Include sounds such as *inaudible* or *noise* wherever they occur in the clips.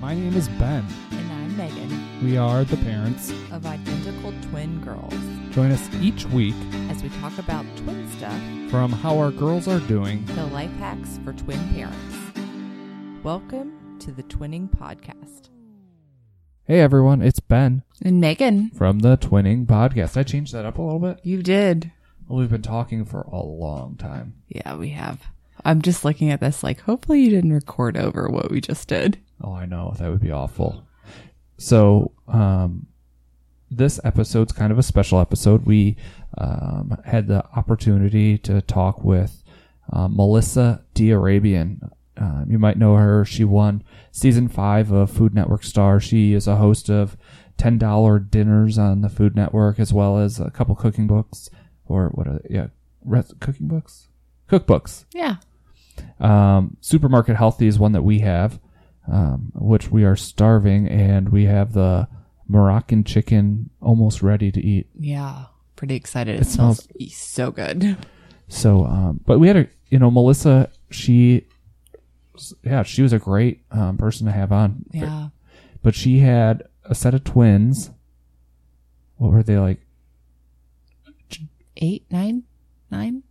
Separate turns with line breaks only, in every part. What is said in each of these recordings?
My name is Ben.
And I'm Megan
We are the parents.
of Identical Twin Girls
Join us each week
as we talk about twin stuff,
from how our girls are doing.
to life hacks for twin parents. Welcome to the Twinning Podcast.
Hey everyone, it's Ben
And Megan,
from the Twinning Podcast. I changed that up a little bit.
you did.
Well, we've been talking for a long time.
Yeah, we have. I'm just looking at this like, hopefully you didn't record over what we just did.
Oh, I know that would be awful. So, um, this episode's kind of a special episode. We um, had the opportunity to talk with uh, Melissa D'Arabian. Um, you might know her. She won season five of Food Network Star. She is a host of ten dollar dinners on the Food Network, as well as a couple cooking books or what are they? yeah res- cooking books, cookbooks.
Yeah.
Um, Supermarket Healthy is one that we have, um, which we are starving, and we have the Moroccan chicken almost ready to eat.
Yeah. Pretty excited. It,
It
smells
smells-
so good.
So, um, but we had a, you know, Melissa, she, yeah, she was a great um, person to have on.
Yeah.
But she had a set of twins. What were they like?
Eight, nine, nine?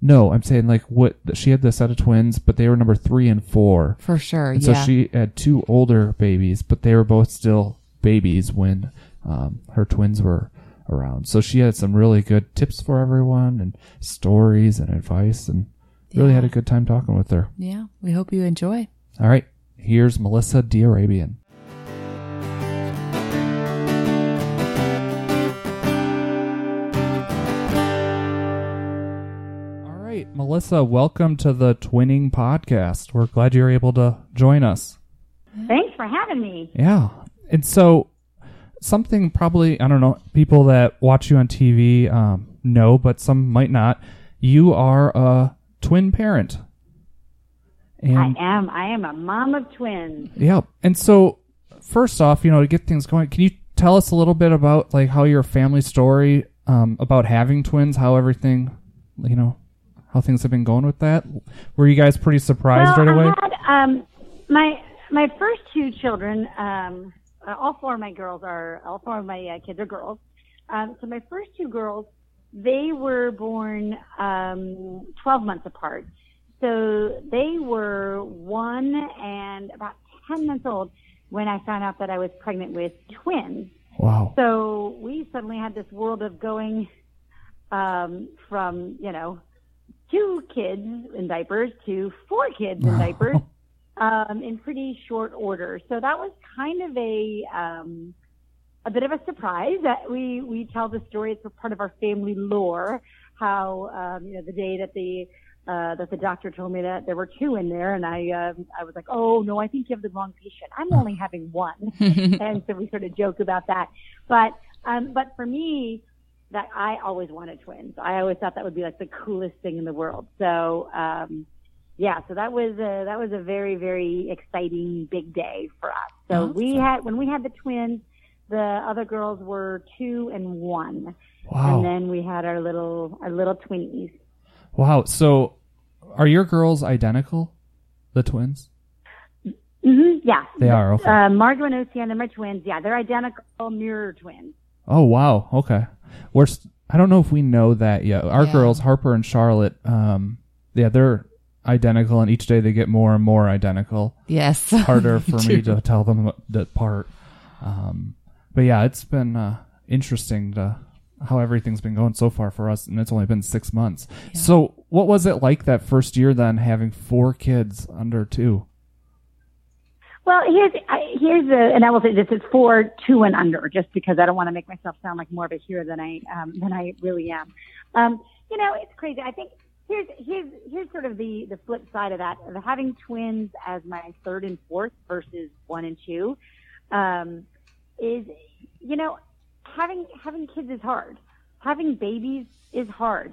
No, I'm saying like what she had the set of twins, but they were number three and four.
For sure.
And
yeah.
so she had two older babies, but they were both still babies when um, her twins were around. So she had some really good tips for everyone and stories and advice, and really had a good time talking with her.
yeah. We hope you enjoy.
All right, here's Melissa D'Arabian. Right, Melissa, welcome to the Twinning Podcast. We're glad you're able to join us.
Thanks for having me.
Yeah. And so something probably, I don't know, people that watch you on TV um, know, but some might not. You are a twin parent. And
I am. I am a mom of twins.
yeah. And so first off, you know, to get things going, can you tell us a little bit about like how your family story um, about having twins, how everything, you know, how things have been going with that? Were you guys pretty surprised
well,
right away?
I had um, my my first two children. Um, uh, all four of my girls are all four of my uh, kids are girls. Um, so my first two girls, they were born um, 12 months apart. So they were one and about 10 months old when I found out that I was pregnant with twins.
wow.
So we suddenly had this world of going um, from, you know, two kids in diapers to four kids in diapers um, in pretty short order. So that was kind of a um, a bit of a surprise. That we we tell the story. It's a part of our family lore. How um, you know the day that the uh, that the doctor told me that there were two in there, and I um, I was like, oh no, I think you have the wrong patient. I'm only having one, *laughs* and so we sort of joke about that. But um, but for me, that I always wanted twins. I always thought that would be like the coolest thing in the world. So um, yeah, so that was a, that was a very very exciting big day for us. So we had when we had the twins, the other girls were two and one,
Wow.
and then we had our little our little twinnies.
Wow. So are your girls identical? The twins?
hmm yeah,
They are, okay.
Uh, Margaux and Oceana, my twins. Yeah, they're identical mirror twins.
Oh wow. Okay. We're st- I don't know if we know that yet. Our
Yeah.
girls, Harper and Charlotte, um, yeah, they're identical, and each day they get more and more identical.
Yes.
Harder *laughs* for me to tell them apart. Um, but yeah, it's been uh, interesting to how everything's been going so far for us, and it's only been six months. So, what was it like that first year then, having four kids under two?
Well, here's here's a, and I will say this is for two and under, just because I don't want to make myself sound like more of a hero than I um, than I really am. Um, you know, it's crazy. I think here's here's here's sort of the the flip side of that of having twins as my third and fourth versus one and two um, is you know having having kids is hard. Having babies is hard.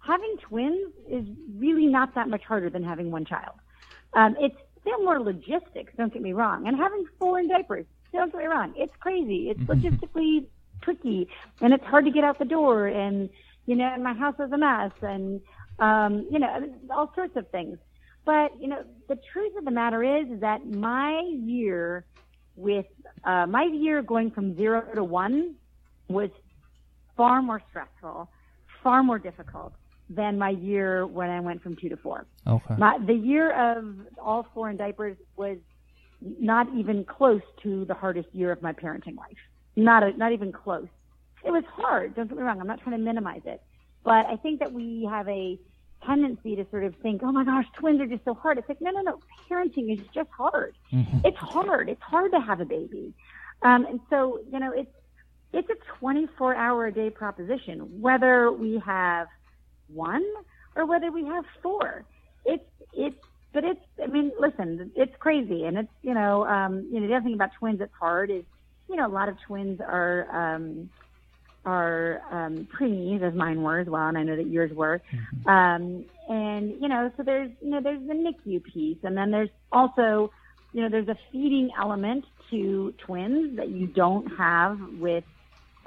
Having twins is really not that much harder than having one child. Um, it's still more logistics, don't get me wrong. And having four in diapers, don't get me wrong. It's crazy. It's logistically tricky and it's hard to get out the door and, you know, and my house is a mess and, um, you know, all sorts of things. But you know, the truth of the matter is, is that my year with uh, my year going from zero to one was far more stressful, far more difficult than my year when I went from two to four.
Okay.
My, the year of all four in diapers was not even close to the hardest year of my parenting life. Not a, not even close. It was hard. Don't get me wrong. I'm not trying to minimize it, but I think that we have a tendency to sort of think, oh my gosh, twins are just so hard. It's like, no, no, no. Parenting is just hard. It's hard. It's hard to have a baby. Um, and so, you know, it's, it's a 24 hour a day proposition, whether we have one or whether we have four. It's, it's, but it's, I mean, listen, it's crazy. And it's, you know, um, you know, the other thing about twins that's hard is, you know, a lot of twins are, um, are um, preemies, as mine were as well, and I know that yours were. Um, and you know, so there's you know there's the NICU piece, and then there's also you know there's a feeding element to twins that you don't have with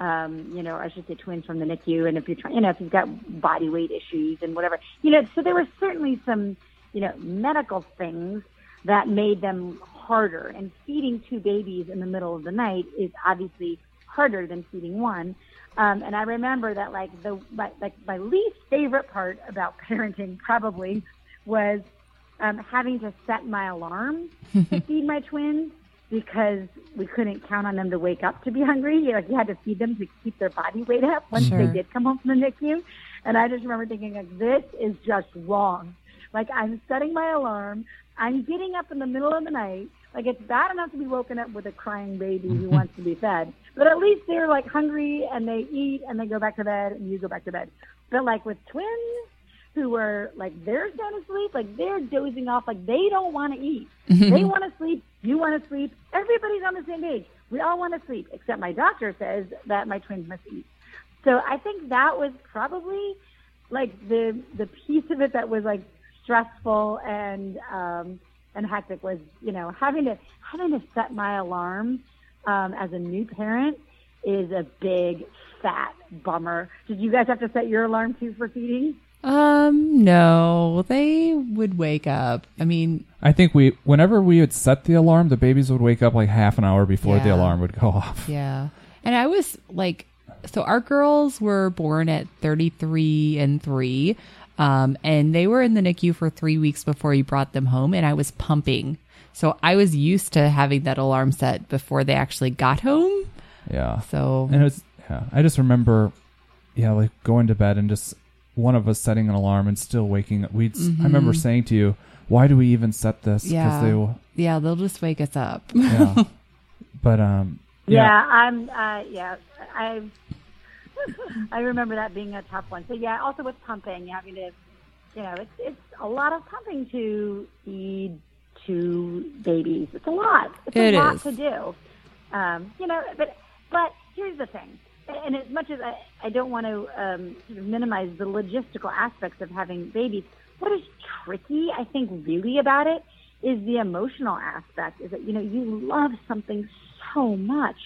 um, you know I should say twins from the NICU, and if you're trying you know if you've got body weight issues and whatever, you know, so there were certainly some you know medical things that made them harder, and feeding two babies in the middle of the night is obviously harder than feeding one. Um, and I remember that like the my, like my least favorite part about *laughs* parenting probably was um, having to set my alarm to *laughs* feed my twins because we couldn't count on them to wake up to be hungry. You, like you had to feed them to keep their body weight up once
Sure.
they did come home from the NICU. And I just remember thinking like this is just wrong. Like I'm setting my alarm. I'm getting up in the middle of the night. Like it's bad enough to be woken up with a crying baby who mm-hmm. wants to be fed, but at least they're like hungry and they eat and they go back to bed and you go back to bed. But like with twins who are like they're going to sleep, like they're dozing off, like they don't want to eat. they want to sleep. You want to sleep. Everybody's on the same page. We all want to sleep, except my doctor says that my twins must eat. So I think that was probably like the the piece of it that was like stressful and um and hectic was you know having to having to set my alarm um as a new parent is a big fat bummer. Did you guys have to set your alarm too for feeding?
Um, no, they would wake up. I mean,
I think we, whenever we would set the alarm, the babies would wake up like half an hour before the alarm would go *laughs* off.
yeah. And I was like, so our girls were born at 33 and 3. Um, and they were in the NICU for three weeks before you brought them home, and I was pumping. So I was used to having that alarm set before they actually got home.
Yeah.
So
And it was, yeah, I just remember, yeah, like going to bed and just one of us setting an alarm and still waking up. We'd, I remember saying to you, why do we even set this? 'Cause
yeah,
they will,
yeah, they'll just wake us up.
yeah. *laughs* but, um,
Yeah,
yeah.
I'm. Uh, yeah, I. *laughs* I remember that being a tough one. So yeah, also with pumping, having to, you know, it's it's a lot of pumping to feed to babies. It's a lot. It's
It
a lot
is.
to do. Um, you know, but but here's the thing. And as much as I, I don't want to um, sort of minimize the logistical aspects of having babies, what is tricky, I think, really about it is the emotional aspect. Is that you know you love something so much,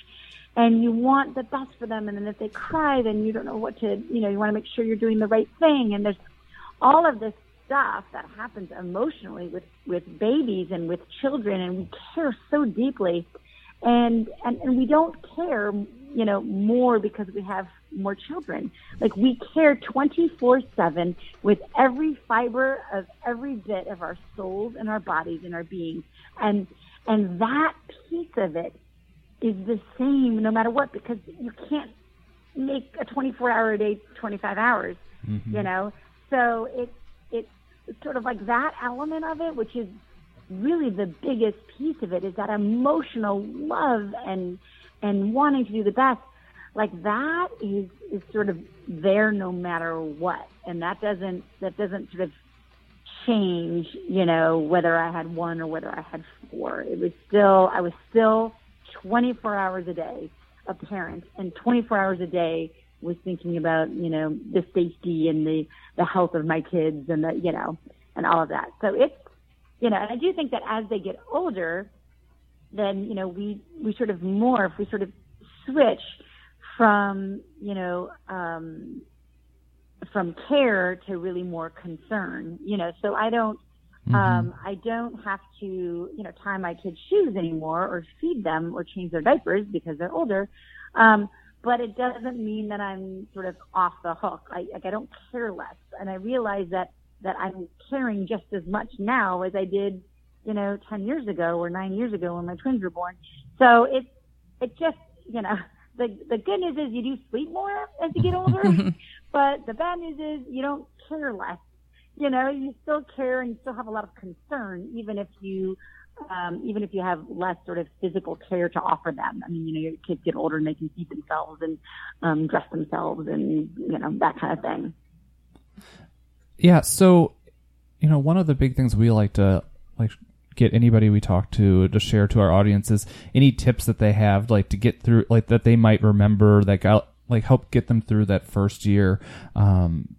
and you want the best for them, and then if they cry, then you don't know what to. You know, you want to make sure you're doing the right thing, and there's all of this stuff that happens emotionally with with babies and with children, and we care so deeply, and and and we don't care, you know, more because we have more children. Like we care 24/7 with every fiber of every bit of our souls and our bodies and our beings, and and that piece of it is the same no matter what because you can't make a 24 hour a day 25 hours mm-hmm. you know? So it's it's sort of like that element of it which is really the biggest piece of it is that emotional love and and wanting to do the best like that is is sort of there no matter what. And that doesn't that doesn't sort of change you know whether i had one or whether i had four. It was still i was still 24 hours a day a parent and 24 hours a day was thinking about you know the safety and the the health of my kids and the you know and all of that. So it's you know and i do think that as they get older then you know we we sort of morph we sort of switch from you know um from care to really more concern you know so i don't Um, I don't have to, you know, tie my kids' shoes anymore or feed them or change their diapers because they're older. Um, but it doesn't mean that I'm sort of off the hook. I, like, I don't care less. And I realize that, that I'm caring just as much now as I did, you know, 10 years ago or nine years ago when my twins were born. So it's, it just, you know, *laughs* the, the good news is you do sleep more as you get older, *laughs* but the bad news is you don't care less you know, you still care and you still have a lot of concern, even if you, um, even if you have less sort of physical care to offer them. I mean, you know, your kids get older and they can feed themselves and um, dress themselves and you know that kind of thing.
Yeah. So, you know, one of the big things we like to like get anybody we talk to to share to our audiences any tips that they have, like to get through, like that they might remember that got like help get them through that first year. Um,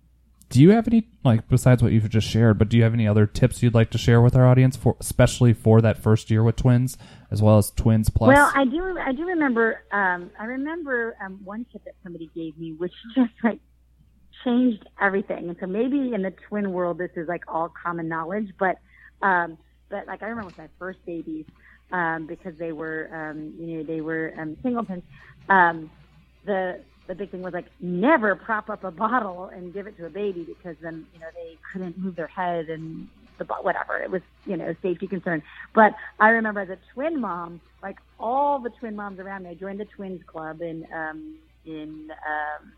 do you have any like besides what you've just shared but do you have any other tips you'd like to share with our audience for especially for that first year with twins as well as twins plus
well i do i do remember um i remember um one tip that somebody gave me which *laughs* just like changed everything and so maybe in the twin world this is like all common knowledge but um but like i remember with my first babies um because they were um you know they were um singletons um the the big thing was like never prop up a bottle and give it to a baby because then you know they couldn't move their head and the whatever. It was you know safety concern. But i remember as a twin mom like all the twin moms around me i joined the twins club in um in um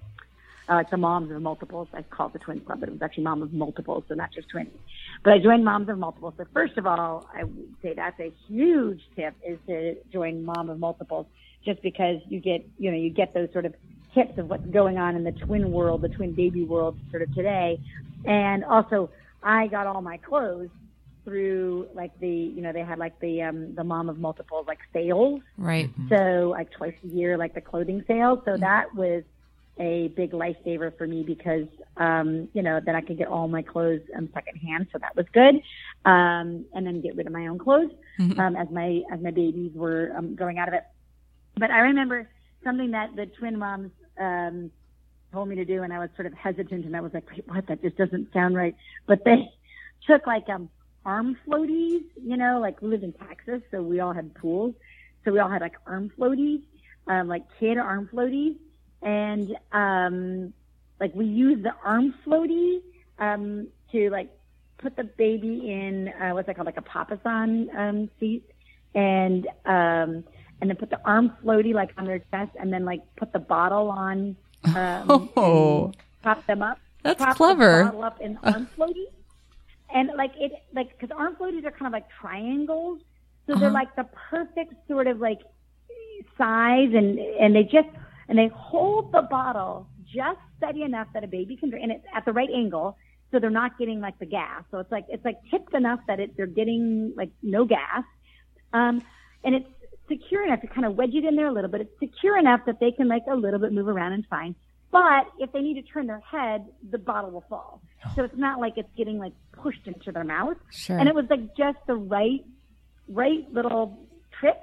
uh, like the moms of multiples. I call it the twins club, but it was actually mom of multiples, so not just twins. But I joined moms of multiples. So first of all, I would say that's a huge tip is to join mom of multiples, just because you get you know you get those sort of tips of what's going on in the twin world, the twin baby world sort of today. And also I got all my clothes through like the you know they had like the um the mom of multiples like sales
right
so like twice a year like the clothing sales so that was a big lifesaver for me because um you know then I could get all my clothes um secondhand so that was good. Um and then get rid of my own clothes um as my as my babies were um going out of it. But I remember something that the twin moms um, told me to do, and I was sort of hesitant, and I was like, Wait, "What? That just doesn't sound right." But they *laughs* took like um arm floaties, you know, like we lived in Texas, so we all had pools, so we all had like arm floaties, um, like kid arm floaties, and um, like we use the arm floaty um, to like put the baby in uh, what's that called, like a papasan um, seat, and um, and then put the arm floaty like on their chest, and then like put the bottle on, um, *laughs*
Oh.
pop them up.
That's
prop
clever.
The bottle up in arm floaty, and like it, like because arm floaties are kind of like triangles, so they're like the perfect sort of like size, and and they just and they hold the bottle just steady enough that a baby can drink, and it's at the right angle. So they're not getting like the gas. So it's like it's like tipped enough that it, they're getting like no gas, um, and it's secure enough to kind of wedge it in there a little bit. It's secure enough that they can like a little bit move around and fine. But if they need to turn their head, the bottle will fall. So it's not like it's getting like pushed into their mouth.
Sure.
And it was like just the right, right little trick.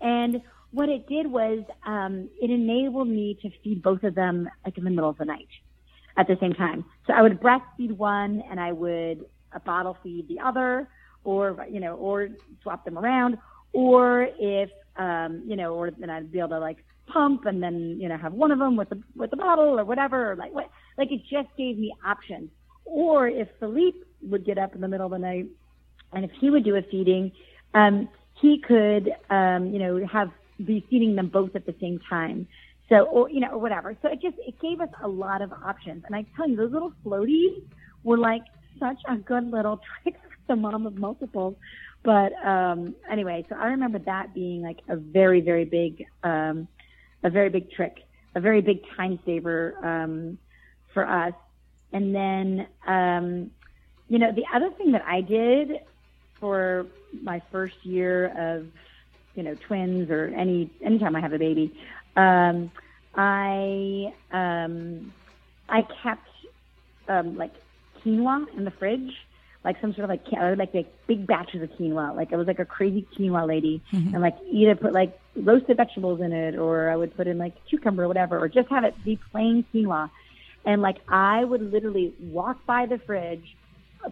And what it did was, um, it enabled me to feed both of them like in the middle of the night at the same time. So I would breastfeed one and I would a bottle feed the other or, you know, or swap them around. Or if, um, you know, or then I'd be able to like pump and then, you know, have one of them with the, with the bottle or whatever, or like what, like it just gave me options. Or if Philippe would get up in the middle of the night and if he would do a feeding, um, he could, um, you know, have be feeding them both at the same time. So, or you know, or whatever. So it just it gave us a lot of options. And I tell you, those little floaties were like such a good little *laughs* trick for the mom of multiples. But um, anyway, so I remember that being like a very, very big, um, a very big trick, a very big time saver um, for us. And then, um, you know, the other thing that I did for my first year of, you know, twins or any anytime I have a baby, um, I um, I kept um, like quinoa in the fridge, like some sort of like I would like like big batches of quinoa. Like I was like a crazy quinoa lady, and like either put like roasted vegetables in it, or I would put in like cucumber or whatever, or just have it be plain quinoa. And like I would literally walk by the fridge, uh,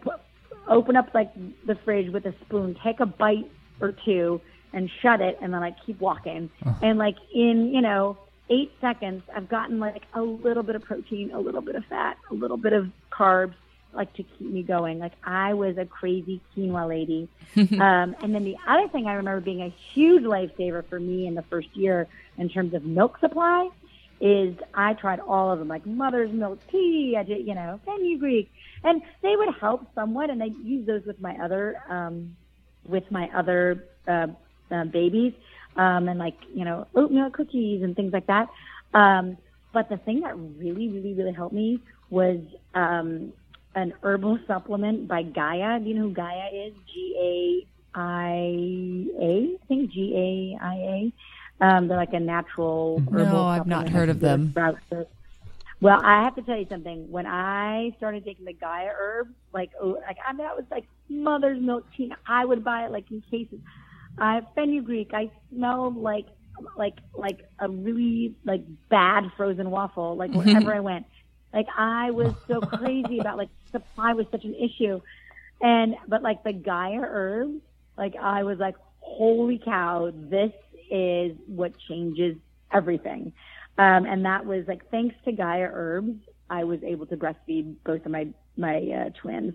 open up like the fridge with a spoon, take a bite or two, and shut it, and then like keep walking. And like in you know eight seconds, I've gotten like a little bit of protein, a little bit of fat, a little bit of carbs, like to keep me going. Like I was a crazy quinoa lady. *laughs* um, and then the other thing I remember being a huge lifesaver for me in the first year in terms of milk supply is I tried all of them, like mother's milk tea, I did, you know, fenugreek, and they would help somewhat, and I use those with my other, um, with my other uh, uh, babies, um, and like you know oatmeal cookies and things like that. Um, but the thing that really, really, really helped me was um, an herbal supplement by Gaia. Do you know who Gaia is? G A I A. I think G A I A. Um, they're like a natural herbal.
No, I've not heard of them.
Well, I have to tell you something. When I started taking the Gaia herb, like oh, like I mean, that was like mother's milk tea. I would buy it like in cases. I have fenugreek. I smelled like like like a really like bad frozen waffle. Like wherever I went, like I was so crazy about like supply was such an issue, and but like the Gaia herbs, like I was like, holy cow, this is what changes everything. Um, and that was like thanks to Gaia herbs, I was able to breastfeed both of my my uh, twins.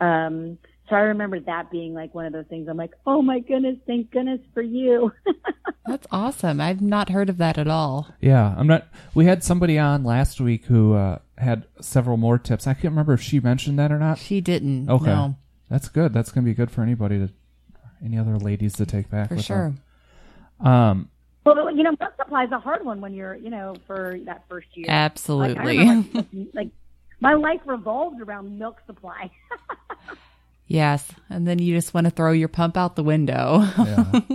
Um, so I remember that being like one of those things. I'm like, oh my goodness, thank goodness for you. *laughs*
That's awesome. I've not heard of that at all.
Yeah, I'm not. We had somebody on last week who uh, had several more tips. I can't remember if she mentioned that or not.
She didn't.
Okay,
No,
that's good. That's gonna be good for anybody to, any other ladies to take back.
for
with
sure.
them. Um,
well, you know, milk supply is a hard one when you're, you know, for that first year. Like, I
Absolutely.
remember, like, *laughs* like my life revolved around milk supply. *laughs*
yes. And then you just want to throw your pump out the window.
yeah. *laughs*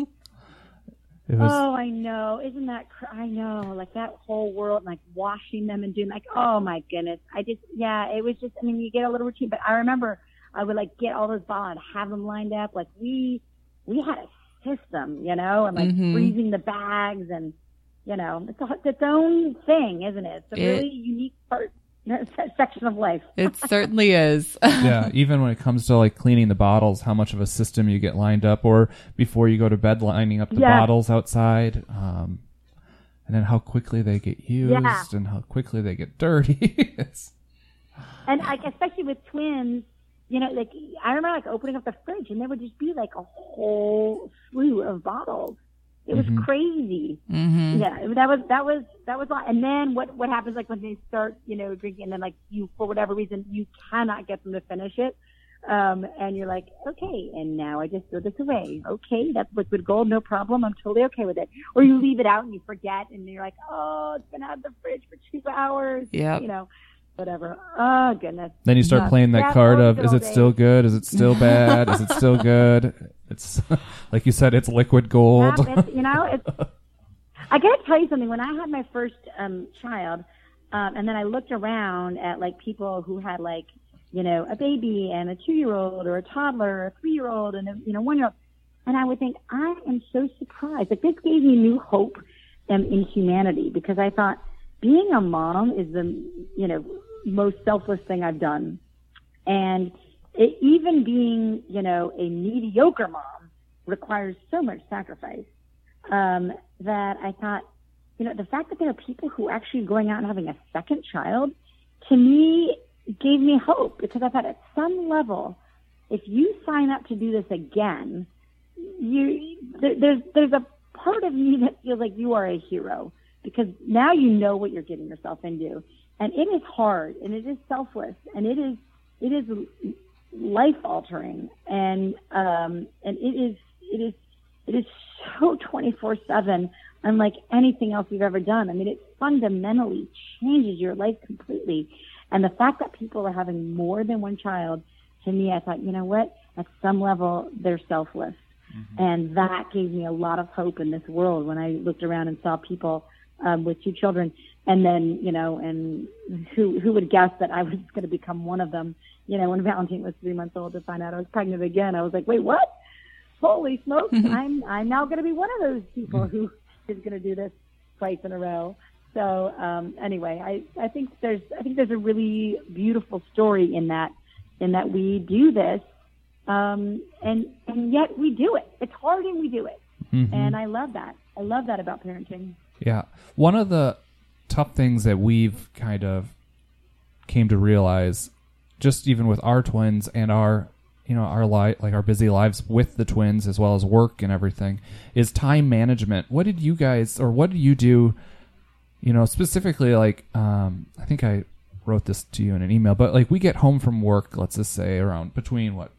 it was.
Oh, I know. Isn't that? Cr- I know. Like that whole world, like washing them and doing like, oh my goodness. I just, yeah, it was just. I mean, you get a little routine, but I remember I would like get all those bottles and have them lined up. Like we, we had a system, you know, and like
Mhm.
freezing the bags and, you know, it's a, it's its own thing, isn't it? It's a
It-
really unique part *laughs* section of life.
it certainly is. *laughs*
yeah, even when it comes to like cleaning the bottles, how much of a system you get lined up, or before you go to bed, lining up the
Yeah.
bottles outside, um, and then how quickly they get used
Yeah.
and how quickly they get dirty. *laughs*
And like especially with twins, you know, like I remember like opening up the fridge and there would just be like a whole slew of bottles. It was crazy.
hmm
Yeah, that was that was that was. A lot. And then what what happens like when they start, you know, drinking, and then like you for whatever reason you cannot get them to finish it, um, and you're like, okay, and now I just throw this away. Okay, that's liquid gold, no problem. I'm totally okay with it. Or you leave it out and you forget, and you're like, oh, it's been out of the fridge for two hours.
Yeah,
You know, whatever. Oh goodness.
then you start
Yeah.
playing that
Yeah,
card of is it still good? Is it still *laughs* bad? is it still good? It's *laughs* like you said, it's liquid gold.
Yeah, it's, you know, *laughs* it's. I gotta tell you something. When I had my first um, child, um, and then I looked around at like people who had like, you know, a baby and a two-year-old or a toddler or a three-year-old and a you know one-year-old, and I would think I am so surprised. Like this gave me new hope um, in humanity because I thought being a mom is the you know most selfless thing I've done, and it, even being you know a mediocre mom requires so much sacrifice um, that I thought, you know, the fact that there are people who are actually going out and having a second child, to me, gave me hope. Because I thought at some level, if you sign up to do this again, you there, there's there's a part of me that feels like you are a hero. Because now you know what you're getting yourself into, and it is hard and it is selfless and it is it is life altering and um and it is it is it is so 24 7 unlike anything else you've ever done. I mean it fundamentally changes your life completely. And the fact that people are having more than one child to me i thought you know what? At some level they're selfless. And that gave me a lot of hope in this world when i looked around and saw people um, with two children and then you know and who who would guess that i was going to become one of them you know when valentine was three months old to find out i was pregnant again i was like wait what holy smokes *laughs* i'm i'm now going to be one of those people who is going to do this twice in a row so um anyway i i think there's i think there's a really beautiful story in that in that we do this Um, and and yet we do it. It's hard and we do it.
Mm-hmm.
And I love that. I love that about parenting.
Yeah. One of the tough things that we've kind of came to realize just even with our twins and our you know our life like our busy lives with the twins as well as work and everything is time management what did you guys or what did you do you know specifically like um i think i wrote this to you in an email but like we get home from work let's just say around between what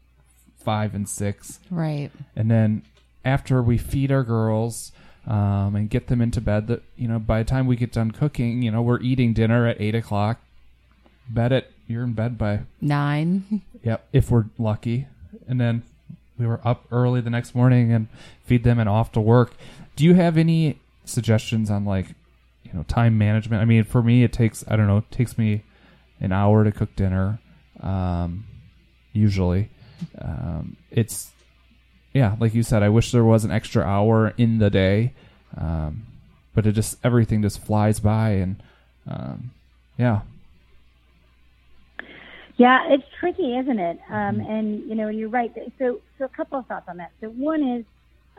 five and six
Right.
and then after we feed our girls um, and get them into bed that you know by the time we get done cooking you know we're eating dinner at eight o'clock. Bed at you're in bed by
Nine. *laughs*
yep if we're lucky. And then we were up early the next morning and feed them and off to work. Do you have any suggestions on like you know time management? I mean for me it takes i don't know it takes me an hour to cook dinner um, usually. Um, it's yeah like you said i wish there was an extra hour in the day um, but it just everything just flies by and um, yeah
Yeah, it's tricky, isn't it? Um, and you know, you're right. So, so a couple of thoughts on that. So, one is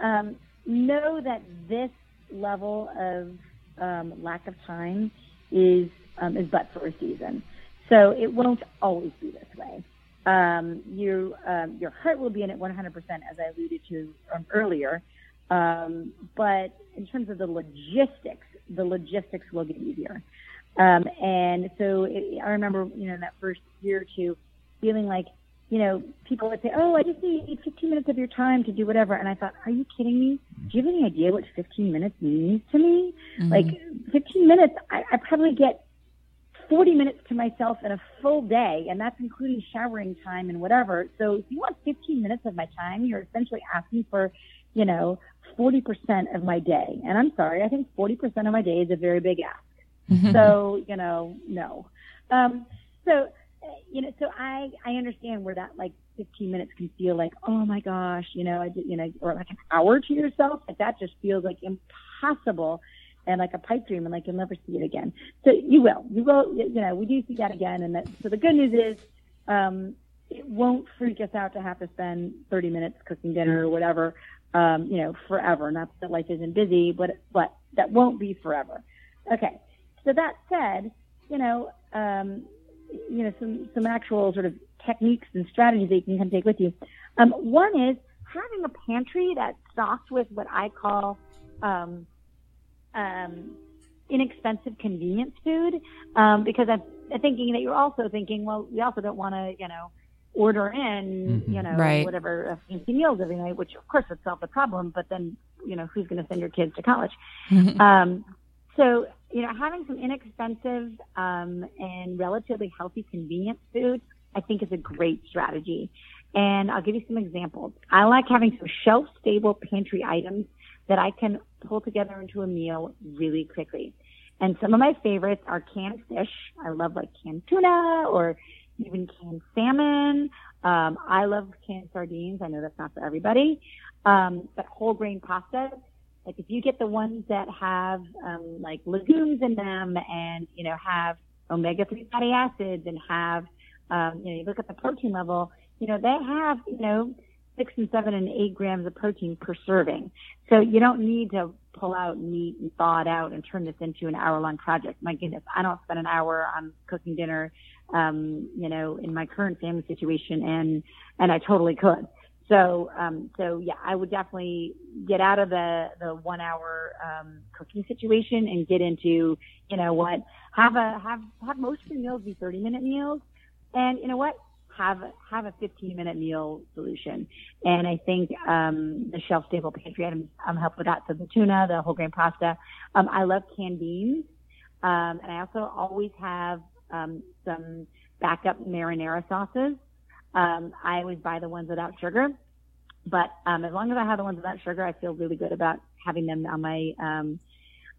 um, know that this level of um, lack of time is um, is but for a season. So it won't always be this way. Um, you, um, your heart will be in it 100%, as I alluded to um, earlier. Um, but in terms of the logistics, the logistics will get easier. Um, and so it, I remember, you know, in that first year or two, feeling like, you know, people would say, "Oh, I just need 15 minutes of your time to do whatever," and I thought, "Are you kidding me? Do you have any idea what 15 minutes means to me? Like 15 minutes, I, I probably get 40 minutes to myself in a full day, and that's including showering time and whatever. So if you want 15 minutes of my time, you're essentially asking for, you know, 40% of my day. And I'm sorry, I think 40% of my day is a very big ask. So, you know, no. Um, so, uh, you know, so I, I understand where that like 15 minutes can feel like, oh my gosh, you know, I did, you know, or like an hour to yourself. Like that just feels like impossible and like a pipe dream and like you'll never see it again. So you will, you will, you know, we do see that again. And that, so the good news is, um, it won't freak us out to have to spend 30 minutes cooking dinner or whatever, um, you know, forever. Not that life isn't busy, but, but that won't be forever. Okay. So that said, you know, um, you know, some, some actual sort of techniques and strategies that you can kind of take with you. Um, one is having a pantry that's stocked with what I call, um, um, inexpensive convenience food um, because I'm thinking that you're also thinking, well, we also don't want to, you know, order in, you know,
Right.
whatever uh, fancy meals every night, which of course would solve the problem, but then, you know, who's going to send your kids to college? *laughs* um, so, you know, having some inexpensive um, and relatively healthy convenience food, I think is a great strategy. And I'll give you some examples. I like having some shelf stable pantry items that I can pull together into a meal really quickly. And some of my favorites are canned fish. I love like canned tuna or even canned salmon. Um, I love canned sardines. I know that's not for everybody. Um, but whole grain pasta, like if you get the ones that have um, like legumes in them and you know have omega three fatty acids and have um, you know you look at the protein level, you know they have you know six and seven and eight grams of protein per serving. So you don't need to pull out meat and thaw it out and turn this into an hour long project. My goodness, I don't spend an hour on cooking dinner, um, you know, in my current family situation and, and I totally could. So, um, so yeah, I would definitely get out of the, the one hour, um, cooking situation and get into, you know what, have a, have, have most of your meals be 30 minute meals. And you know what? Have, have a 15 minute meal solution. And I think, um, the shelf stable pantry items, um, help with that. So the tuna, the whole grain pasta. Um, I love canned beans. Um, and I also always have, um, some backup marinara sauces. Um, I always buy the ones without sugar, but um, as long as I have the ones without sugar, I feel really good about having them on my um,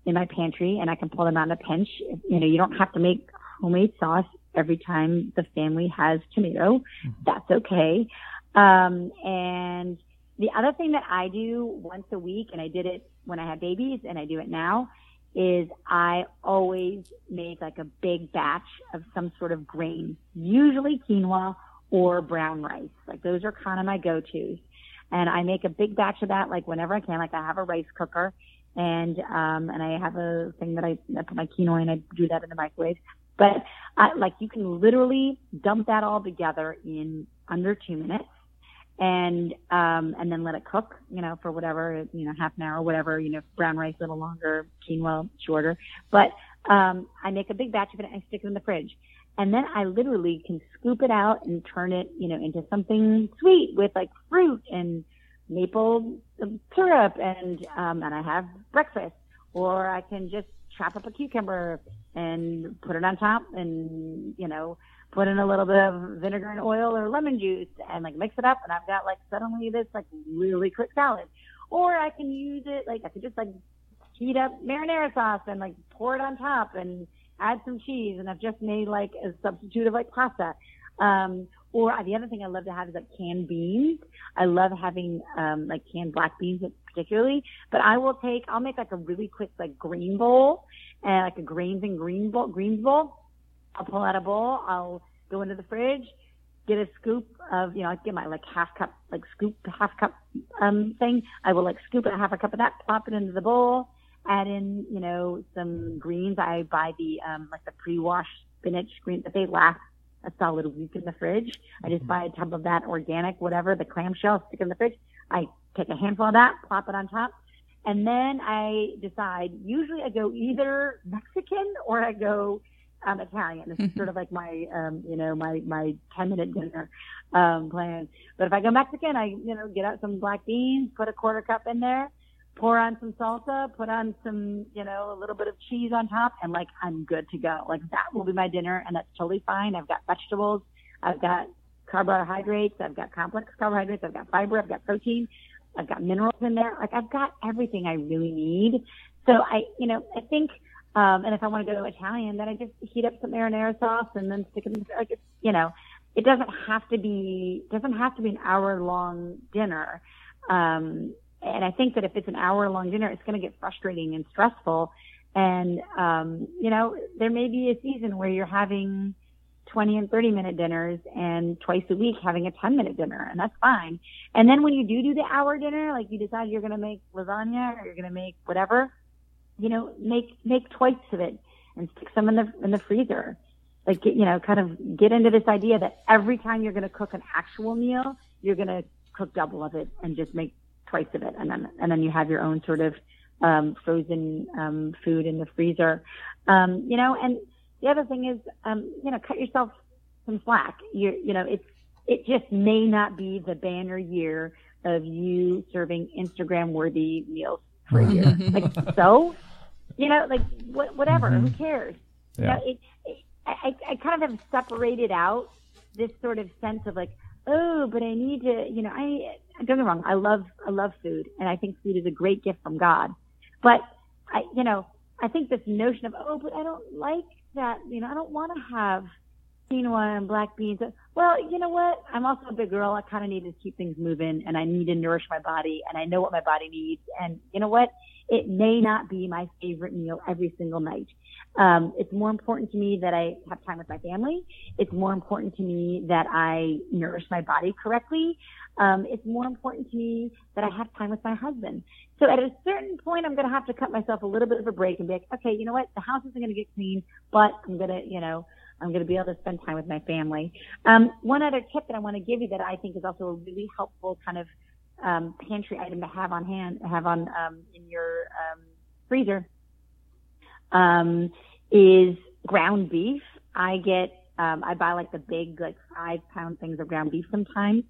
in my pantry, and I can pull them out in a pinch. You know, you don't have to make homemade sauce every time the family has tomato. That's okay. Um, and the other thing that I do once a week, and I did it when I had babies, and I do it now, is I always make like a big batch of some sort of grain, usually quinoa or brown rice. Like those are kind of my go-tos. And I make a big batch of that like whenever I can. Like I have a rice cooker and um and I have a thing that I, I put my quinoa in. I do that in the microwave. But I, like you can literally dump that all together in under two minutes and um and then let it cook, you know, for whatever, you know, half an hour, whatever, you know, brown rice a little longer, quinoa shorter. But um I make a big batch of it and I stick it in the fridge. And then I literally can scoop it out and turn it, you know, into something sweet with like fruit and maple syrup and um and I have breakfast. Or I can just chop up a cucumber and put it on top and, you know, put in a little bit of vinegar and oil or lemon juice and like mix it up and I've got like suddenly this like really quick salad. Or I can use it like I could just like heat up marinara sauce and like pour it on top and add some cheese and I've just made like a substitute of like pasta. Um, or the other thing I love to have is like canned beans. I love having um, like canned black beans particularly. But I will take, I'll make like a really quick like green bowl and like a grains and green bowl, greens bowl. I'll pull out a bowl. I'll go into the fridge, get a scoop of, you know, I get my like half cup, like scoop half cup um thing. I will like scoop a half a cup of that, plop it into the bowl, add in, you know, some greens. I buy the um like the pre-washed spinach green that they last a solid week in the fridge. I just buy a tub of that organic, whatever, the clamshell, stick in the fridge. I take a handful of that, plop it on top. And then I decide, usually I go either Mexican or I go um, Italian. This is *laughs* sort of like my, um, you know, my, my 10 minute dinner, um, plan. But if I go Mexican, I, you know, get out some black beans, put a quarter cup in there, pour on some salsa, put on some, you know, a little bit of cheese on top, and like I'm good to go. Like that will be my dinner, and that's totally fine. I've got vegetables, I've got carbohydrates, I've got complex carbohydrates, I've got fiber, I've got protein, I've got minerals in there. Like I've got everything I really need. So I, you know, I think, um, and if I want to go to Italian, then I just heat up some marinara sauce and then stick it in, like it's, you know, it doesn't have to be, doesn't have to be an hour long dinner. Um, and I think that if it's an hour long dinner, it's going to get frustrating and stressful. And, um, you know, there may be a season where you're having 20 and 30 minute dinners and twice a week having a 10 minute dinner and that's fine. And then when you do do the hour dinner, like you decide you're going to make lasagna or you're going to make whatever, you know, make, make twice of it and stick some in the, in the freezer. Like, you know, kind of get into this idea that every time you're going to cook an actual meal, you're going to cook double of it and just make twice of it, and then and then you have your own sort of um, frozen um, food in the freezer. Um, you know, and the other thing is, um, you know, cut yourself some slack. You you know, it's it just may not be the banner year of you serving Instagram worthy meals for a year. like so, you know, like wh- whatever.
Mm-hmm.
Who cares?
Yeah.
You know, it, it, I I kind of have separated out this sort of sense of like, oh, but I need to, you know, I don't get me wrong, I love I love food, and I think food is a great gift from God. But I, you know, I think this notion of oh, but I don't like that, you know, I don't want to have quinoa and black beans. Well, you know what? I'm also a big girl. I kind of need to keep things moving, and I need to nourish my body, and I know what my body needs. And you know what? It may not be my favorite meal every single night. Um, it's more important to me that I have time with my family. It's more important to me that I nourish my body correctly. Um, it's more important to me that I have time with my husband. So at a certain point, I'm going to have to cut myself a little bit of a break and be like, okay, you know what? The house isn't going to get clean, but I'm going to, you know, I'm going to be able to spend time with my family. Um, one other tip that I want to give you that I think is also a really helpful kind of um, pantry item to have on hand, have on um, in your um, freezer, um, is ground beef. I get, um, I buy like the big, like five pound things of ground beef sometimes.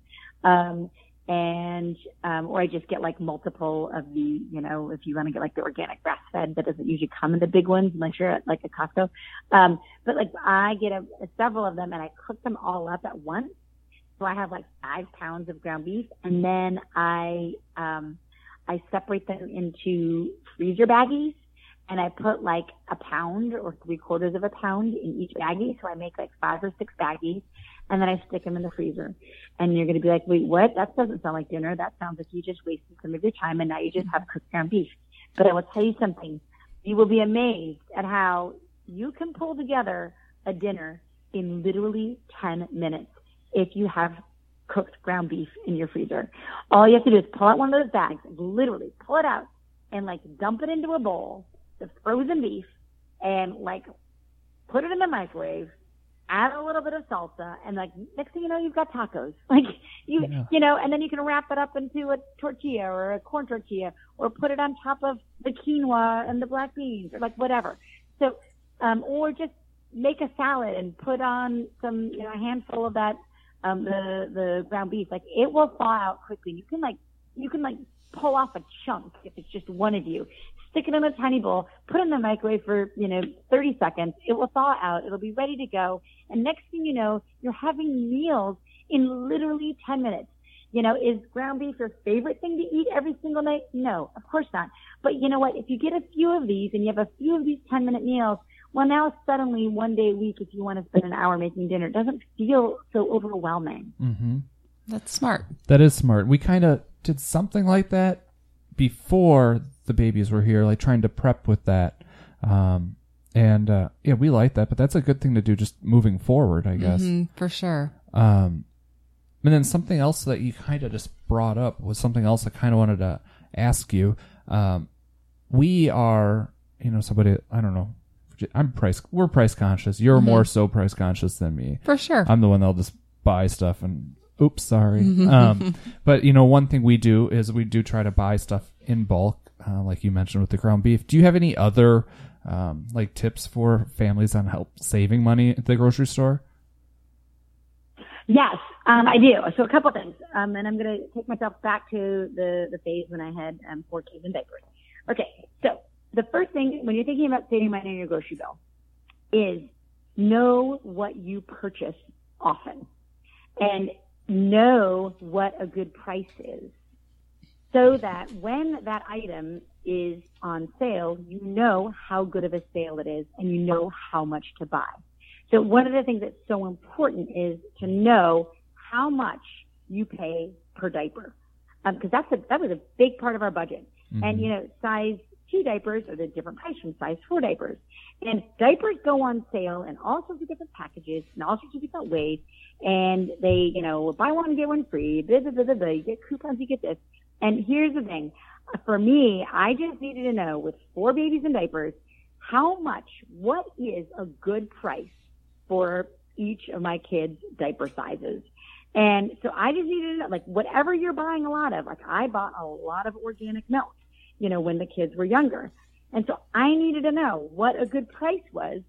Um, and, um, or I just get like multiple of the, you know, if you want to get like the organic grass fed, that doesn't usually come in the big ones unless you're at like a Costco. Um, but like I get a, several of them and I cook them all up at once. So I have like five pounds of ground beef and then I, um, I separate them into freezer baggies and I put like a pound or three quarters of a pound in each baggie. So I make like five or six baggies and then I stick them in the freezer. And you're going to be like, wait, what? That doesn't sound like dinner. That sounds like you just wasted some of your time and now you just have cooked ground beef. But I will tell you something. You will be amazed at how you can pull together a dinner in literally 10 minutes. if you have cooked ground beef in your freezer. All you have to do is pull out one of those bags, literally pull it out and like dump it into a bowl, the frozen beef, and like put it in the microwave, add a little bit of salsa, and like next thing you know, you've got tacos. *laughs* Like you,
Yeah.
you know, and then you can wrap it up into a tortilla or a corn tortilla, or put it on top of the quinoa and the black beans, or like whatever. So, um, or just make a salad and put on some, you know, a handful of that, um, the the ground beef. Like it will thaw out quickly. You can like, you can like pull off a chunk if it's just one of you. Stick it in a tiny bowl, put it in the microwave for, you know, 30 seconds. It will thaw out. It'll be ready to go. And next thing you know, you're having meals in literally 10 minutes. You know, is ground beef your favorite thing to eat every single night? No, of course not. But you know what? If you get a few of these and you have a few of these 10 minute meals, well, now suddenly one day a week, if you want to spend an hour making dinner, it doesn't feel so overwhelming.
Mm-hmm.
That's smart.
That is smart. We kind of did something like that before the babies were here, like trying to prep with that. Um, and uh, yeah, we like that, but that's a good thing to do just moving forward, I guess.
Mhm, for sure.
Um, and then something else that you kind of just brought up was something else I kind of wanted to ask you. Um, we are, you know, somebody I don't know. I'm price. We're price conscious. You're more so price conscious than me.
For sure.
I'm the one that'll just buy stuff and oops, sorry. um, *laughs* but you know, one thing we do is we do try to buy stuff in bulk, uh, like you mentioned with the ground beef. Do you have any other um, like tips for families on help saving money at the grocery store?
Yes, um, I do. So a couple things, um, and I'm going to take myself back to the the phase when I had um, four kids in diapers. Okay, so the first thing when you're thinking about saving money on your grocery bill is know what you purchase often, and know what a good price is, so that when that item is on sale, you know how good of a sale it is, and you know how much to buy. So one of the things that's so important is to know how much you pay per diaper, um, because that's a, that was a big part of our budget. Mm-hmm. And you know, size two diapers are the different price from size four diapers, and diapers go on sale in all sorts of different packages and all sorts of different ways. And they, you know, buy one get one free. Blah, blah, blah, blah, blah. You get coupons, you get this. And here's the thing: for me, I just needed to know with four babies in diapers how much, what is a good price for each of my kids' diaper sizes. And so I just needed to know, like, whatever you're buying a lot of, like, I bought a lot of organic milk, you know, when the kids were younger. And so I needed to know what a good price was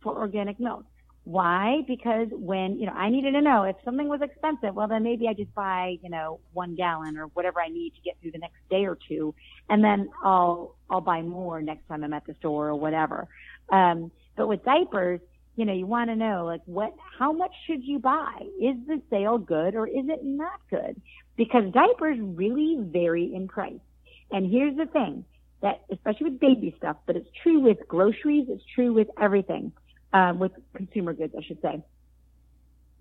for organic milk. Why? Because when, you know, I needed to know if something was expensive, well, then maybe I just buy, you know, one gallon or whatever I need to get through the next day or two. And then I'll, I'll buy more next time I'm at the store or whatever. Um, but with diapers, you know, you want to know like what, how much should you buy? Is the sale good or is it not good? Because diapers really vary in price. And here's the thing that, especially with baby stuff, but it's true with groceries, it's true with everything, um, with consumer goods, I should say.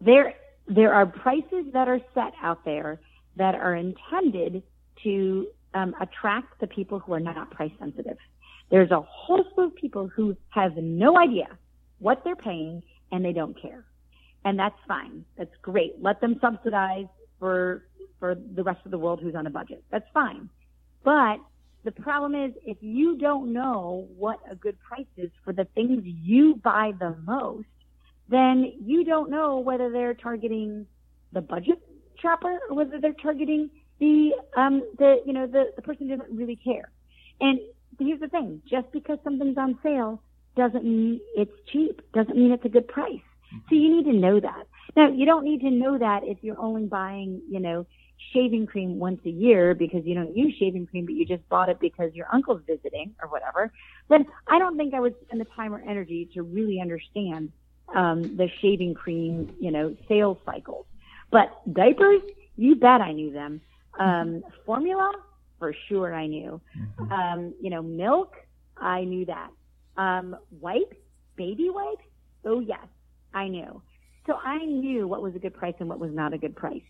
There, there are prices that are set out there that are intended to um, attract the people who are not price sensitive. There's a whole slew of people who have no idea what they're paying and they don't care. And that's fine. That's great. Let them subsidize for, for the rest of the world who's on a budget. That's fine. But the problem is if you don't know what a good price is for the things you buy the most, then you don't know whether they're targeting the budget shopper or whether they're targeting the um the you know the, the person who doesn't really care. And here's the thing, just because something's on sale doesn't mean it's cheap, doesn't mean it's a good price. So you need to know that. Now you don't need to know that if you're only buying, you know, shaving cream once a year because you don't use shaving cream, but you just bought it because your uncle's visiting or whatever, then I don't think I would spend the time or energy to really understand um, the shaving cream, you know, sales cycles. But diapers, you bet I knew them. Um, formula, for sure I knew. Um, you know, milk, I knew that. Um, wipes, baby wipes, oh yes, I knew. So I knew what was a good price and what was not a good price.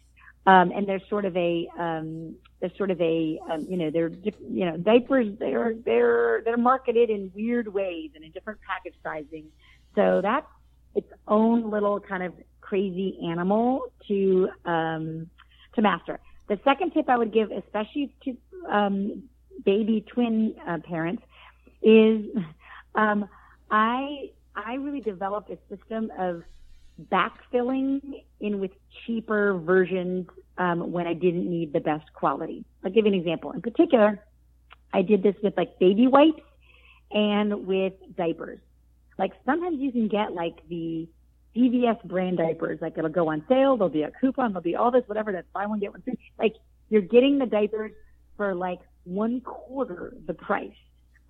Um, and there's sort of a, um, there's sort of a, um, you know, they're, you know, diapers, they're, they're, they're marketed in weird ways and in different package sizing. So that's its own little kind of crazy animal to um, to master. The second tip I would give, especially to um, baby twin uh, parents, is *laughs* um, I I really developed a system of backfilling in with cheaper versions um, when I didn't need the best quality. I'll give you an example. In particular, I did this with like baby wipes and with diapers. Like sometimes you can get like the CVS brand diapers. Like it'll go on sale. There'll be a coupon. There'll be all this, whatever. That's buy one get one free. Like you're getting the diapers for like one quarter the price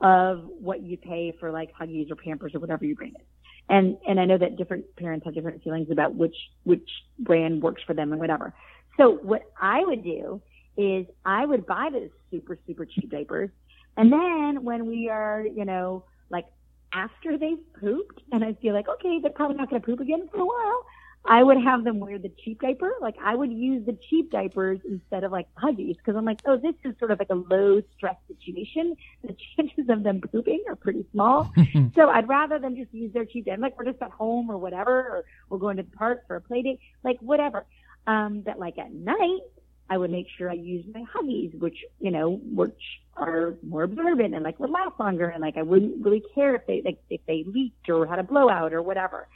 of what you pay for like Huggies or Pampers or whatever you bring it. And and I know that different parents have different feelings about which which brand works for them and whatever. So what I would do is I would buy those super super cheap diapers, and then when we are you know like after they've pooped and I feel like okay they're probably not going to poop again for a while, I would have them wear the cheap diaper. Like I would use the cheap diapers instead of like Huggies because I'm like, oh, this is sort of like a low stress situation. The chances of them pooping are pretty small. *laughs* so I'd rather them just use their cheap diaper. Like we're just at home or whatever, or we're going to the park for a play date, like whatever. Um, but like at night, I would make sure I use my Huggies, which, you know, which are more absorbent and like would last longer. And like I wouldn't really care if they, like, if they leaked or had a blowout or whatever.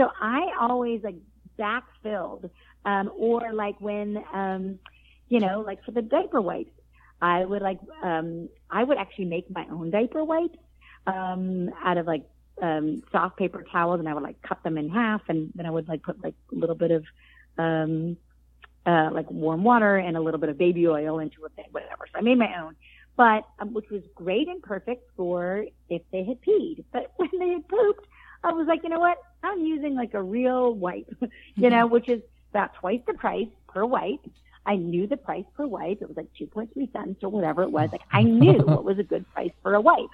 So I always like backfilled, um, or like when, um, you know, like for the diaper wipes, I would like, um, I would actually make my own diaper wipes, um, out of like, um, soft paper towels and I would like cut them in half and then I would like put like a little bit of, um, uh, like warm water and a little bit of baby oil into it, whatever. So I made my own, but um, which was great and perfect for if they had peed. But *laughs* when they had pooped, I was like, you know what? I'm using like a real wipe, *laughs* you know, which is about twice the price per wipe. I knew the price per wipe. It was like 2.3 cents or whatever it was. Like I knew *laughs* what was a good price for a wipe.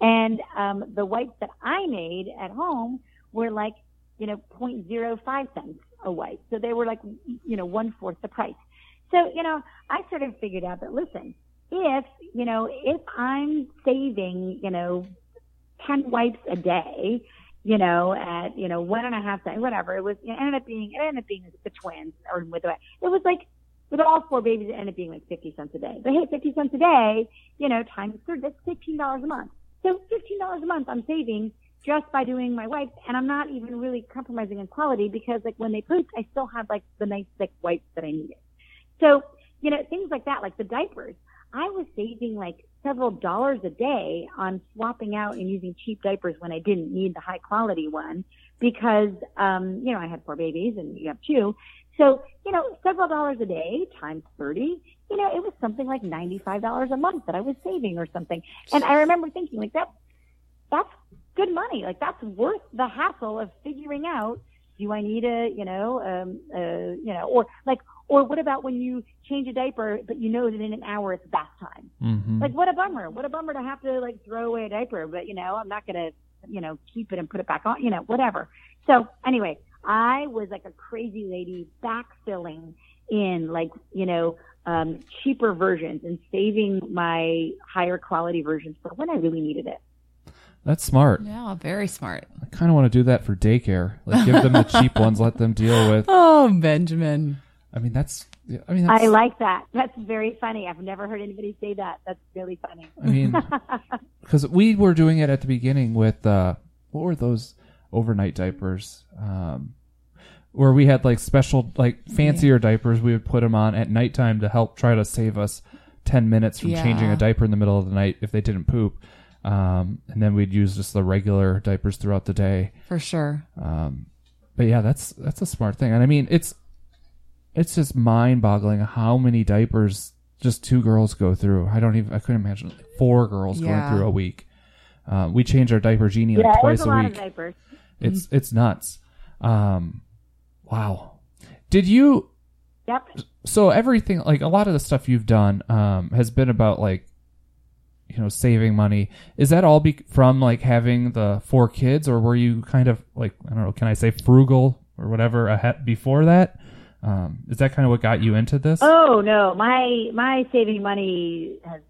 And um, the wipes that I made at home were like, you know, 0.05 cents a wipe. So they were like, you know, one fourth the price. So, you know, I sort of figured out that listen, if, you know, if I'm saving, you know, 10 wipes a day, you know, at, you know, one and a half cents, whatever, it was, it ended up being, it ended up being the twins or with the, it was like, with all four babies, it ended up being like 50 cents a day. But hey, 50 cents a day, you know, times three, that's $15 a month. So $15 a month I'm saving just by doing my wipes and I'm not even really compromising in quality because like when they pooped, I still had like the nice thick wipes that I needed. So, you know, things like that, like the diapers, I was saving like several dollars a day on swapping out and using cheap diapers when I didn't need the high quality one because, um, you know, I had four babies and you have two. So, you know, several dollars a day times 30, you know, it was something like $95 a month that I was saving or something. And I remember thinking like that, that's good money. Like that's worth the hassle of figuring out, do I need a, you know, um, uh, you know, or like, or what about when you change a diaper, but you know that in an hour it's bath time?
Mm-hmm.
Like what a bummer. What a bummer to have to like throw away a diaper, but you know, I'm not going to, you know, keep it and put it back on, you know, whatever. So anyway, I was like a crazy lady backfilling in like, you know, um, cheaper versions and saving my higher quality versions for when I really needed it.
That's smart.
Yeah, very smart.
I kind of want to do that for daycare. Like, give them the cheap *laughs* ones, let them deal with.
Oh, Benjamin.
I mean, that's. I mean, that's,
I like that. That's very funny. I've never heard anybody say that. That's really funny.
I mean, *laughs* because we were doing it at the beginning with uh, what were those overnight diapers? Um, where we had like special, like fancier diapers. We would put them on at nighttime to help try to save us ten minutes from changing a diaper in the middle of the night if they didn't poop. Um, and then we'd use just the regular diapers throughout the day.
For sure.
Um, but yeah, that's that's a smart thing, and I mean it's it's just mind boggling how many diapers just two girls go through. I don't even I couldn't imagine four girls
Yeah.
going through a week. Uh, we change our diaper genie like
yeah,
twice a
a lot
week.
of diapers.
It's it's nuts. Um, wow. Did you
Yep.
so everything like a lot of the stuff you've done um has been about like you know saving money is that all be- from like having the four kids or were you kind of like i don't know can i say frugal or whatever ahead before that um is that kind of what got you into this
Oh no, my my saving money has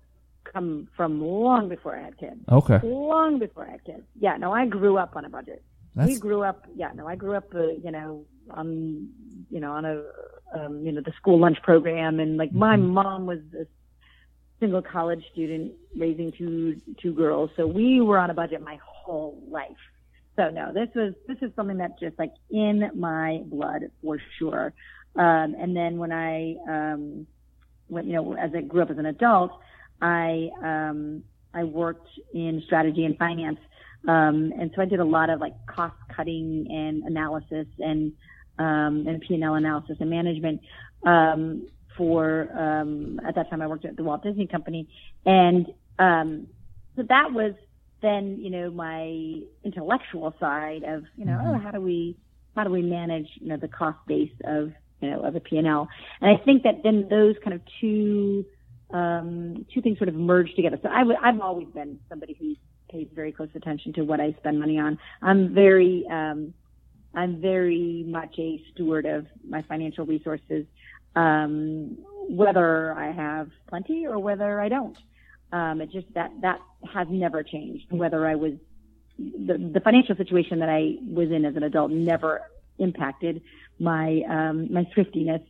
come from long before I had kids.
okay
Long before I had kids. Yeah, no, I grew up on a budget. we grew up. Yeah, no, I grew up. Uh, you know, on you know on a um, you know the school lunch program, and like my mom was a single college student raising two two girls, so we were on a budget my whole life. So no, this was this is something that's just like in my blood for sure. Um, and then when I um, when you know as I grew up as an adult, I um, I worked in strategy and finance, um, and so I did a lot of like cost cutting and analysis and um, and P and L analysis and management um, for um, at that time I worked at the Walt Disney Company, and um, so that was then you know my intellectual side of you know oh how do we how do we manage you know the cost base of you know of a P and L, and I think that then those kind of two um, two things sort of merge together. So I w- I've always been somebody who pays very close attention to what I spend money on. I'm very um, I'm very much a steward of my financial resources, um, whether I have plenty or whether I don't. Um, it just that that has never changed. Whether I was the, the financial situation that I was in as an adult never impacted my um, my thriftiness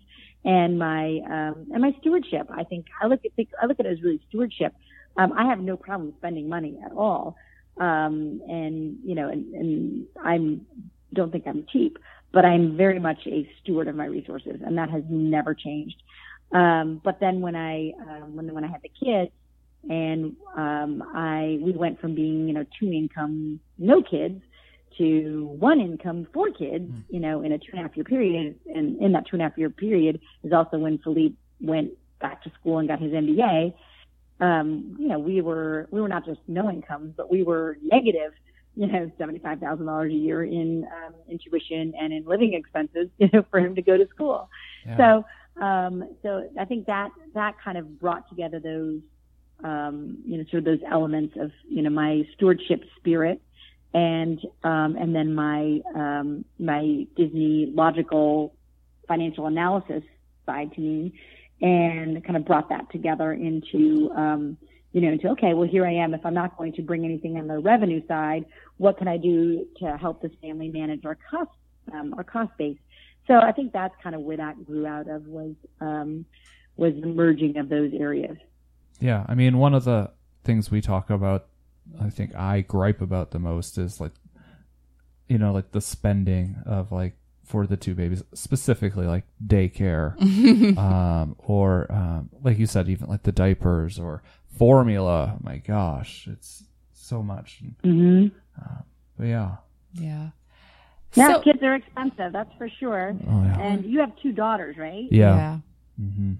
and my um, and my stewardship. I think I look at think, I look at it as really stewardship. Um, I have no problem spending money at all, um, and you know, and, and I'm don't think I'm cheap, but I'm very much a steward of my resources, and that has never changed. Um, but then when I um, when when I had the kids, and um, I we went from being you know two income no kids to one income four kids you know in a two and a half year period, and in that two and a half year period is also when Philippe went back to school and got his MBA. Um, you know, we were we were not just no income, but we were negative you know, seventy-five thousand dollars a year in um, in tuition and in living expenses, *laughs* you know, for him to go to school.
Yeah.
So, um, so I think that that kind of brought together those, um, you know, sort of those elements of you know my stewardship spirit, and um, and then my um, my Disney logical financial analysis side to me, and kind of brought that together into. Um, you know, into okay, well, here I am. If I'm not going to bring anything on the revenue side, what can I do to help this family manage our cost, um, our cost base? So I think that's kind of where that grew out of was um, was the merging of those areas.
Yeah, I mean, one of the things we talk about, I think I gripe about the most is like, you know, like the spending of like for the two babies, specifically like daycare, *laughs* um, or um, like you said, even like the diapers or formula. My gosh, it's so much.
Mm-hmm.
But yeah,
Yeah.
Now
So-
kids are expensive, that's for sure.
oh yeah,
And you have two daughters, right?
yeah. Mm-hmm.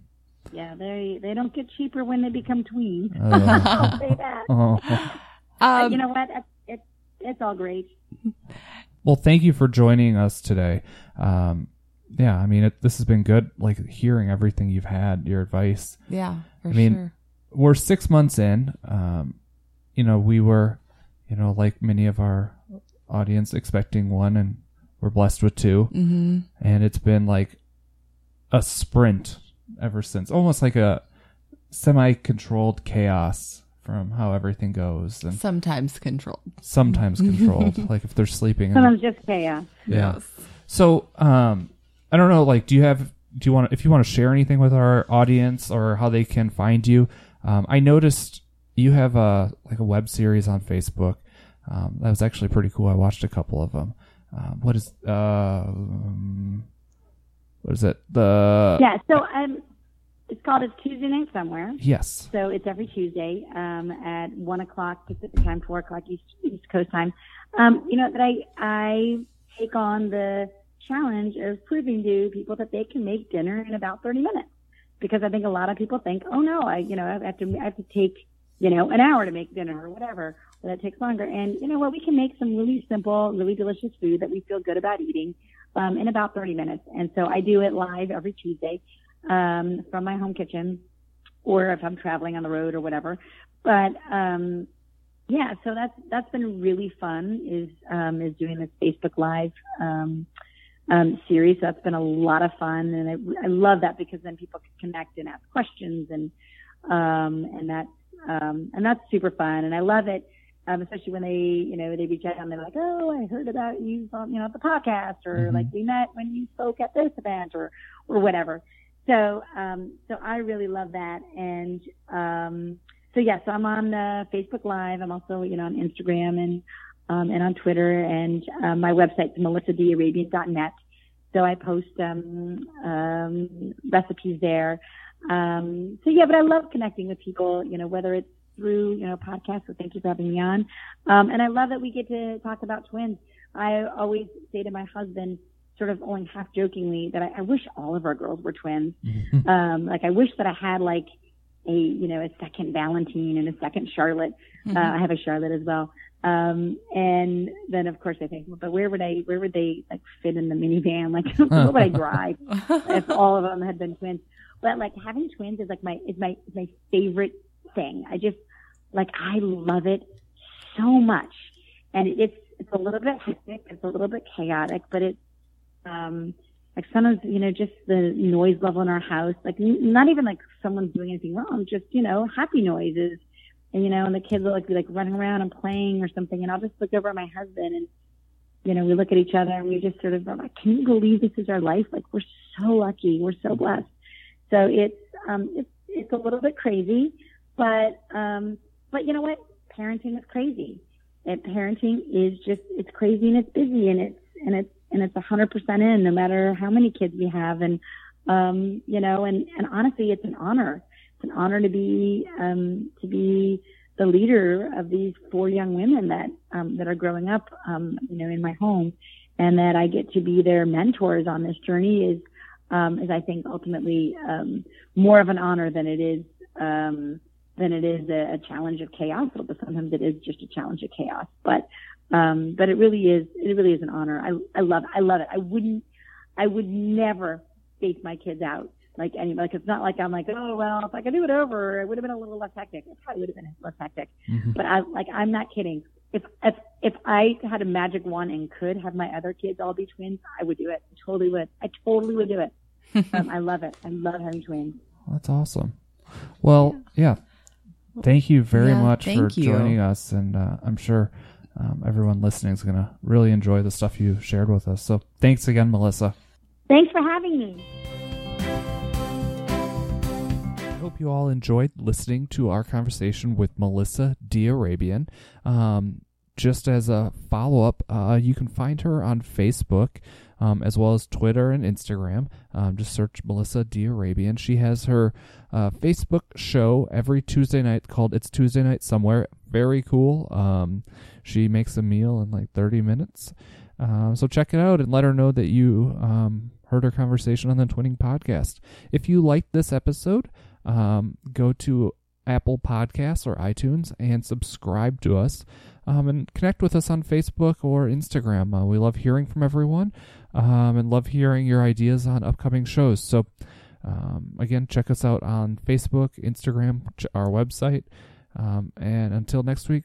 Yeah, they they don't get cheaper when they become tweens.
Oh, yeah. *laughs*
I'll say that.
Oh.
Um,
you know what? It's it's it's all great. *laughs*
Well, thank you for joining us today. Um, yeah, I mean, it, this has been good. Like hearing everything you've had, your advice.
yeah, for
I mean,
sure.
we're six months in. Um, you know, we were, you know, like many of our audience, expecting one, and we're blessed with 2
Mm-hmm.
And it's been like a sprint ever since, almost like a semi-controlled chaos from how everything goes, and
Sometimes controlled.
sometimes *laughs* controlled. like if they're sleeping.
Sometimes just chaos.
yeah. So, um, I don't know. Like, do you have? Do you want? If you want to share anything with our audience or how they can find you? Um, I noticed you have a like a web series on Facebook. Um, that was actually pretty cool. I watched a couple of them. Um, what is uh, um, what is it? The
Yeah, so um, it's called It's Tuesday Night Somewhere.
yes.
So it's every Tuesday um, at one o'clock Pacific time, four o'clock East, East Coast time. Um, you know that I I take on the challenge of proving to people that they can make dinner in about thirty minutes, because I think a lot of people think, oh no, I you know I have to I have to take you know an hour to make dinner or whatever, or that takes longer. And you know what, we can make some really simple, really delicious food that we feel good about eating um, in about thirty minutes. And so I do it live every Tuesday um, from my home kitchen or if I'm traveling on the road or whatever. But um, yeah, so that's that's been really fun. Is um, is doing this Facebook Live um, um, series. So that's been a lot of fun, and I, I love that because then people can connect and ask questions, and um, and that's um, and that's super fun. And I love it um, especially when they, you know, they reach out and they're like, "Oh, I heard about you, on, you know, the podcast, or
Mhm.
like we met when you spoke at this event, or or whatever." So, um, so I really love that, and um, so yeah, so I'm on uh, Facebook Live. I'm also, you know, on Instagram and um, and on Twitter, and um, my website's melissadarabian.net. So I post um, um, recipes there. Um, so yeah, but I love connecting with people, you know, whether it's through, you know, podcasts. So thank you for having me on. Um, and I love that we get to talk about twins. I always say to my husband, sort of only half jokingly, that I, I wish all of our girls were twins. Um, like I wish that I had like a, you know, a second Valentine and a second Charlotte. Uh, I have a Charlotte as well. Um, and then of course I think, but where would I, where would they like fit in the minivan? Like, *laughs* where would I *laughs* drive if all of them had been twins? But like having twins is like my, is my, is my favorite thing. I just, like, I love it so much. And it's, it's a little bit hectic. It's a little bit chaotic, but it's, um, like sometimes, you know, just the noise level in our house, like not even like someone's doing anything wrong, just, you know, happy noises. And, you know, and the kids will like be like running around and playing or something. And I'll just look over at my husband and, you know, we look at each other and we just sort of are like, can you believe this is our life? Like we're so lucky. We're so blessed. So it's, um, it's, it's a little bit crazy, but, um, but you know what? Parenting is crazy. And parenting is just, it's crazy and it's busy and it's, and it's, and it's a hundred percent in no matter how many kids we have. And, um, you know, and, and honestly, it's an honor. It's an honor to be, um, to be the leader of these four young women that, um, that are growing up, um, you know, in my home and that I get to be their mentors on this journey is, um, is I think ultimately, um, more of an honor than it is, um, than it is a, a challenge of chaos. Although sometimes it is just a challenge of chaos. But um, but it really is it really is an honor. I I love I love it. I wouldn't I would never face my kids out like any like it's not like I'm like oh well if I could do it over it would have been a little less hectic. It probably would have been less hectic.
Mhm.
But I like I'm not kidding. If if if I had a magic wand and could have my other kids all be twins, I would do it. I totally would. I totally would do it. *laughs* um, I love it. I love having twins.
That's awesome. Well, yeah. Thank you very
Yeah,
much for
you.
joining us, and uh, I'm sure um, everyone listening is going to really enjoy the stuff you shared with us. So, thanks again, Melissa.
Thanks for having me.
I hope you all enjoyed listening to our conversation with Melissa D'Arabian. Um, just as a follow up, uh, you can find her on Facebook um, as well as Twitter and Instagram. Um, just search Melissa D'Arabian. She has her uh, Facebook show every Tuesday night called It's Tuesday Night Somewhere. Very cool. Um, she makes a meal in like 30 minutes. Uh, so check it out and let her know that you um, heard her conversation on the Twinning podcast. If you liked this episode, um, go to Apple Podcasts or iTunes and subscribe to us. Um, and connect with us on Facebook or Instagram. Uh, we love hearing from everyone um, and love hearing your ideas on upcoming shows. So, um, again, check us out on Facebook, Instagram, our website. Um, and until next week,